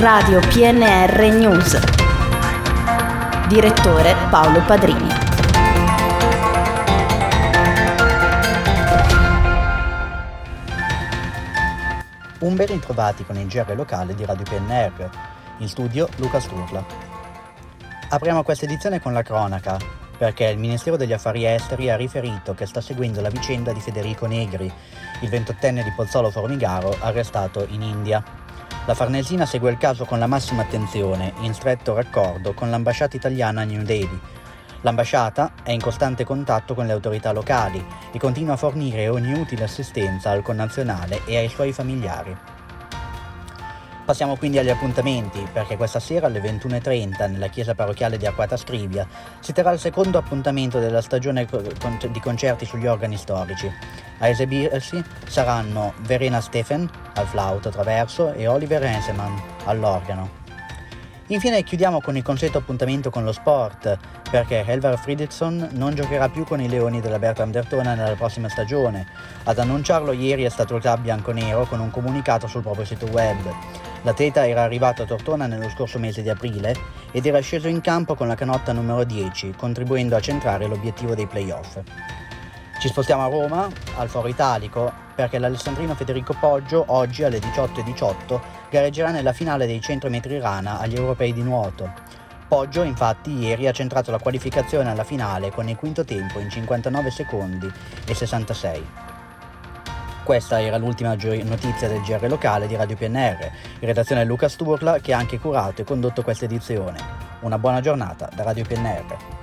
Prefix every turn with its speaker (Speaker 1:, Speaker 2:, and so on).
Speaker 1: Radio PNR News. Direttore Paolo Padrini.
Speaker 2: Un ben ritrovati con il GR locale di Radio PNR. In studio Luca Sturla. Apriamo questa edizione con la cronaca, perché il Ministero degli Affari Esteri ha riferito che sta seguendo la vicenda di Federico Negri, il ventottenne di Pozzolo Formigaro arrestato in India. La Farnesina segue il caso con la massima attenzione, in stretto raccordo con l'ambasciata italiana a New Delhi. L'ambasciata è in costante contatto con le autorità locali e continua a fornire ogni utile assistenza al connazionale e ai suoi familiari. Passiamo quindi agli appuntamenti, perché questa sera alle 21.30 nella chiesa parrocchiale di Acquata Scrivia si terrà il secondo appuntamento della stagione di concerti sugli organi storici. A esibirsi saranno Verena Stephen al flauto traverso e Oliver Hensemann all'organo. Infine chiudiamo con il consueto appuntamento con lo sport, perché Helvar Fridriksson non giocherà più con i Leoni della Bertram Dertona nella prossima stagione. Ad annunciarlo ieri è stato il club bianconero con un comunicato sul proprio sito web. L'atleta era arrivato a Tortona nello scorso mese di aprile ed era sceso in campo con la canotta numero 10, contribuendo a centrare l'obiettivo dei playoff. Ci spostiamo a Roma, al Foro Italico, perché l'Alessandrino Federico Poggio oggi alle 18.18 gareggerà nella finale dei 100 metri rana agli europei di nuoto. Poggio infatti ieri ha centrato la qualificazione alla finale con il quinto tempo in 59 secondi e 66. Questa era l'ultima notizia del GR locale di Radio PNR. In redazione Luca Sturla che ha anche curato e condotto questa edizione. Una buona giornata da Radio PNR.